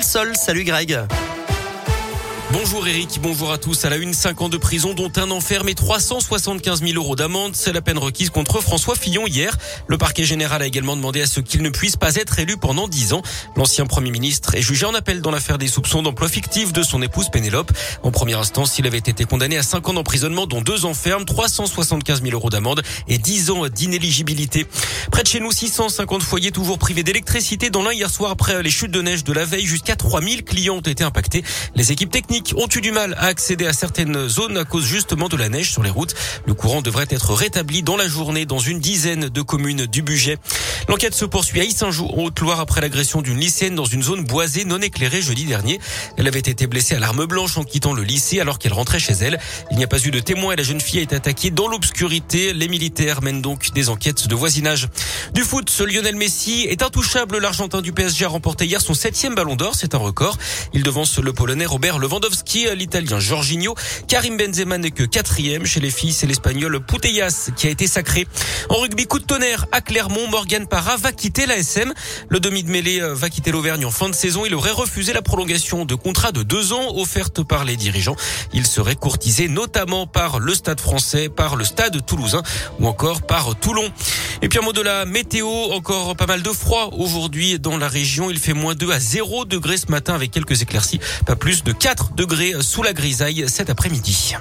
Salut Greg. Bonjour Eric, bonjour à tous. À la une, 5 ans de prison, dont un enferme et 375 000 euros d'amende. C'est la peine requise contre François Fillon hier. Le parquet général a également demandé à ce qu'il ne puisse pas être élu pendant 10 ans. L'ancien premier ministre est jugé en appel dans l'affaire des soupçons d'emploi fictif de son épouse Pénélope. En première instance, il avait été condamné à 5 ans d'emprisonnement, dont 2 enfermes, 375 000 euros d'amende et 10 ans d'inéligibilité. Près de chez nous, 650 foyers toujours privés d'électricité dans l'un hier soir après les chutes de neige de la veille. Jusqu'à 3000 clients ont été impactés. Les équipes techniques ont eu du mal à accéder à certaines zones à cause justement de la neige sur les routes. Le courant devrait être rétabli dans la journée dans une dizaine de communes du budget. L'enquête se poursuit à Issinjou, en Haute-Loire, après l'agression d'une lycéenne dans une zone boisée non éclairée jeudi dernier. Elle avait été blessée à l'arme blanche en quittant le lycée alors qu'elle rentrait chez elle. Il n'y a pas eu de témoin et la jeune fille a été attaquée dans l'obscurité. Les militaires mènent donc des enquêtes de voisinage. Du foot, ce Lionel Messi est intouchable. L'Argentin du PSG a remporté hier son septième ballon d'or. C'est un record. Il devance le Polonais Robert Lewandowski Lewandowski, l'Italien Jorginho. Karim Benzema n'est que quatrième chez les filles. C'est l'Espagnol Putellas qui a été sacré. En rugby, coup de tonnerre à Clermont. Morgan Parra va quitter la SM. Le demi de mêlée euh, va quitter l'Auvergne en fin de saison. Il aurait refusé la prolongation de contrat de deux ans offerte par les dirigeants. Il serait courtisé notamment par le Stade français, par le Stade toulousain ou encore par Toulon. Et puis un mot de la météo, encore pas mal de froid aujourd'hui dans la région. Il fait moins 2 à 0 degrés ce matin avec quelques éclaircies. Pas plus de 4 degrés sous la grisaille cet après-midi.